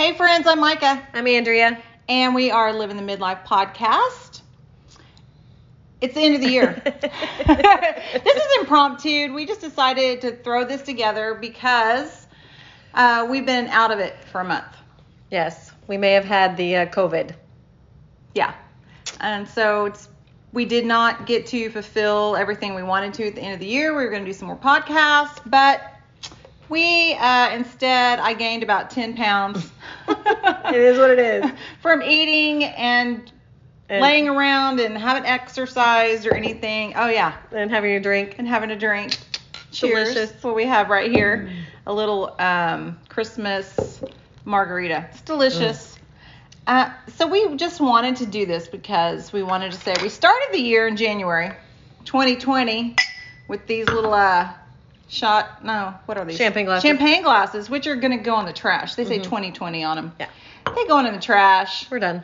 Hey, friends, I'm Micah, I'm Andrea. and we are Living the Midlife podcast. It's the end of the year. this is impromptu. We just decided to throw this together because uh, we've been out of it for a month. yes, we may have had the uh, COVID. Yeah. And so it's we did not get to fulfill everything we wanted to at the end of the year. We were going to do some more podcasts, but we uh, instead I gained about 10 pounds. It is what it is. From eating and, And- laying around and haven't exercised or anything. Oh yeah, And having a drink. and having a drink. Cheers. Delicious. That's what we have right here. A little um, Christmas margarita. It's delicious. Uh, so we just wanted to do this because we wanted to say we started the year in January 2020 with these little uh, shot no what are these Champagne glasses. champagne glasses which are going to go in the trash they say Mhm. 2020 on them Yeah, they go in the trash we're done.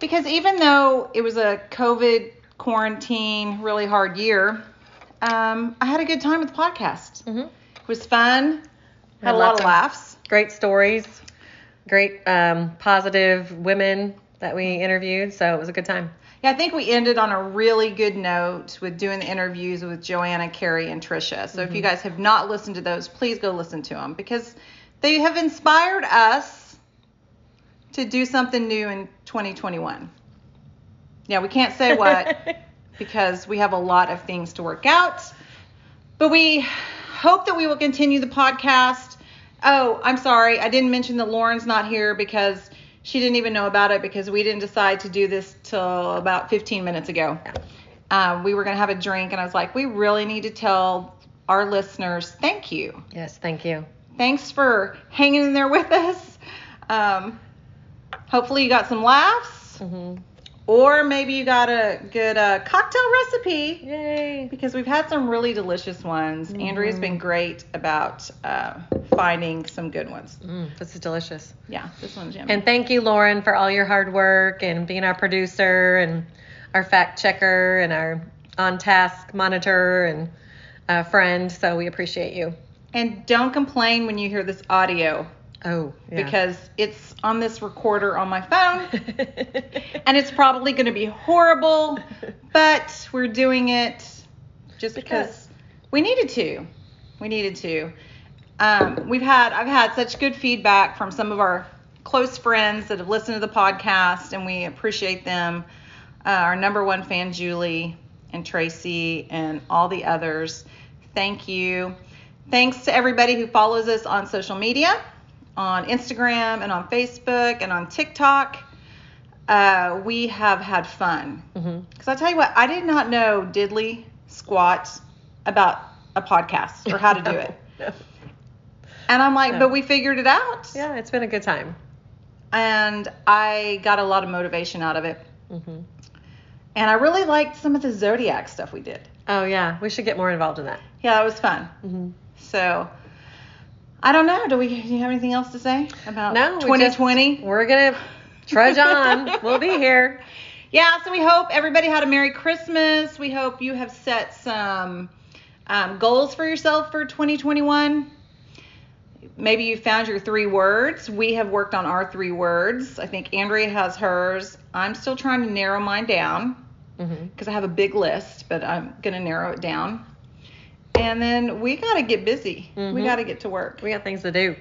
because even though it was a COVID quarantine, really hard year, um, I had a good time with the podcast. hmm It was fun. Had Had a lot of of- laughs. Great stories, great um, positive women that we interviewed, so it was a good time. Yeah, I think we ended on a really good note with doing the interviews with Joanna, Carrie, and Trisha. So if you mm-hmm. guys have not listened to those, please go listen to them because they have inspired us to do something new in 2021. Yeah, we can't say what. because we have a lot of things to work out. But we hope that we will continue the podcast. Oh, I'm sorry. I didn't mention that Lauren's not here because she didn't even know about it because we didn't decide to do this till about 15 minutes ago. Um, we were going to have a drink, and I was like, we really need to tell our listeners thank you. yes, thank you. Thanks for hanging in there with us. Um, hopefully, you got some laughs, hmm or maybe you got a good uh, cocktail recipe Yay. because we've had some really delicious ones. Andrea's been great about uh, finding some good ones. Mm, this is delicious. Yeah, this one's yummy. And thank you, Lauren, for all your hard work and being our producer and our fact checker and our on task monitor and uh, friend. So we appreciate you. And don't complain when you hear this audio Oh, yeah. because it's on this recorder on my phone and it's probably going to be horrible, but we're doing it just because, Because. we needed to. We needed to. Um, we've had I've had such good feedback from some of our close friends that have listened to the podcast, and we appreciate them. Uh, our number one fan, Julie and Tracy, and all the others. Thank you. Thanks to everybody who follows us on social media, on Instagram and on Facebook and on TikTok. Uh, we have had fun. Mhm. Because I tell you what, I did not know diddly squat about a podcast or how to do it. And I'm like, No. but we figured it out. yeah, it's been a good time. And I got a lot of motivation out of it. hmm And I really liked some of the zodiac stuff we did. Oh, yeah. We should get more involved in that. Yeah, that was fun. hmm So I don't know. Do we? Do you have anything else to say about No, we 2020? just- we're going to trudge on. we'll be here. Yeah, so we hope everybody had a Merry Christmas. We hope you have set some um, goals for yourself for 2021. Maybe you found your three words. We have worked on our three words. I think Andrea has hers. I'm still trying to narrow mine down because I have a big list, but I'm going to narrow it down. And then we got to get busy. We Mhm. got to get to work. We got things to do.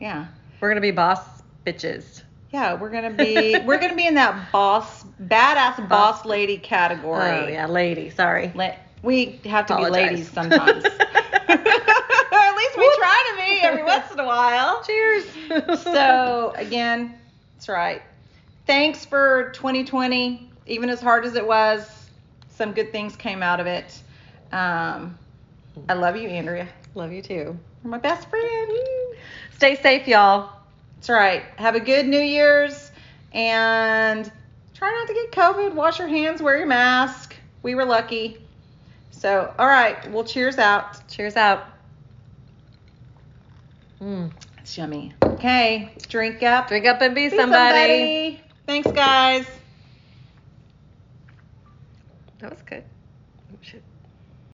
Yeah. We're going to be boss bitches. Yeah, we're gonna be we're gonna be in that boss badass boss lady category. Oh, yeah. Lady. Sorry. La- we have to Apologize. be ladies sometimes. At least we try to be every once in a while. Cheers. So again, that's right. Thanks for 2020. Even as hard as it was, some good things came out of it. Um, I love you, Andrea. Love you too. You're my best friend. Stay safe, y'all. That's right. Have a good New Year's and try not to get COVID. Wash your hands, wear your mask. We were lucky. So, all right, well, cheers out. Cheers out. Mm. It's yummy. Okay, drink up. Drink up and be, Be somebody. Thanks, guys. That was good. Oh, shit.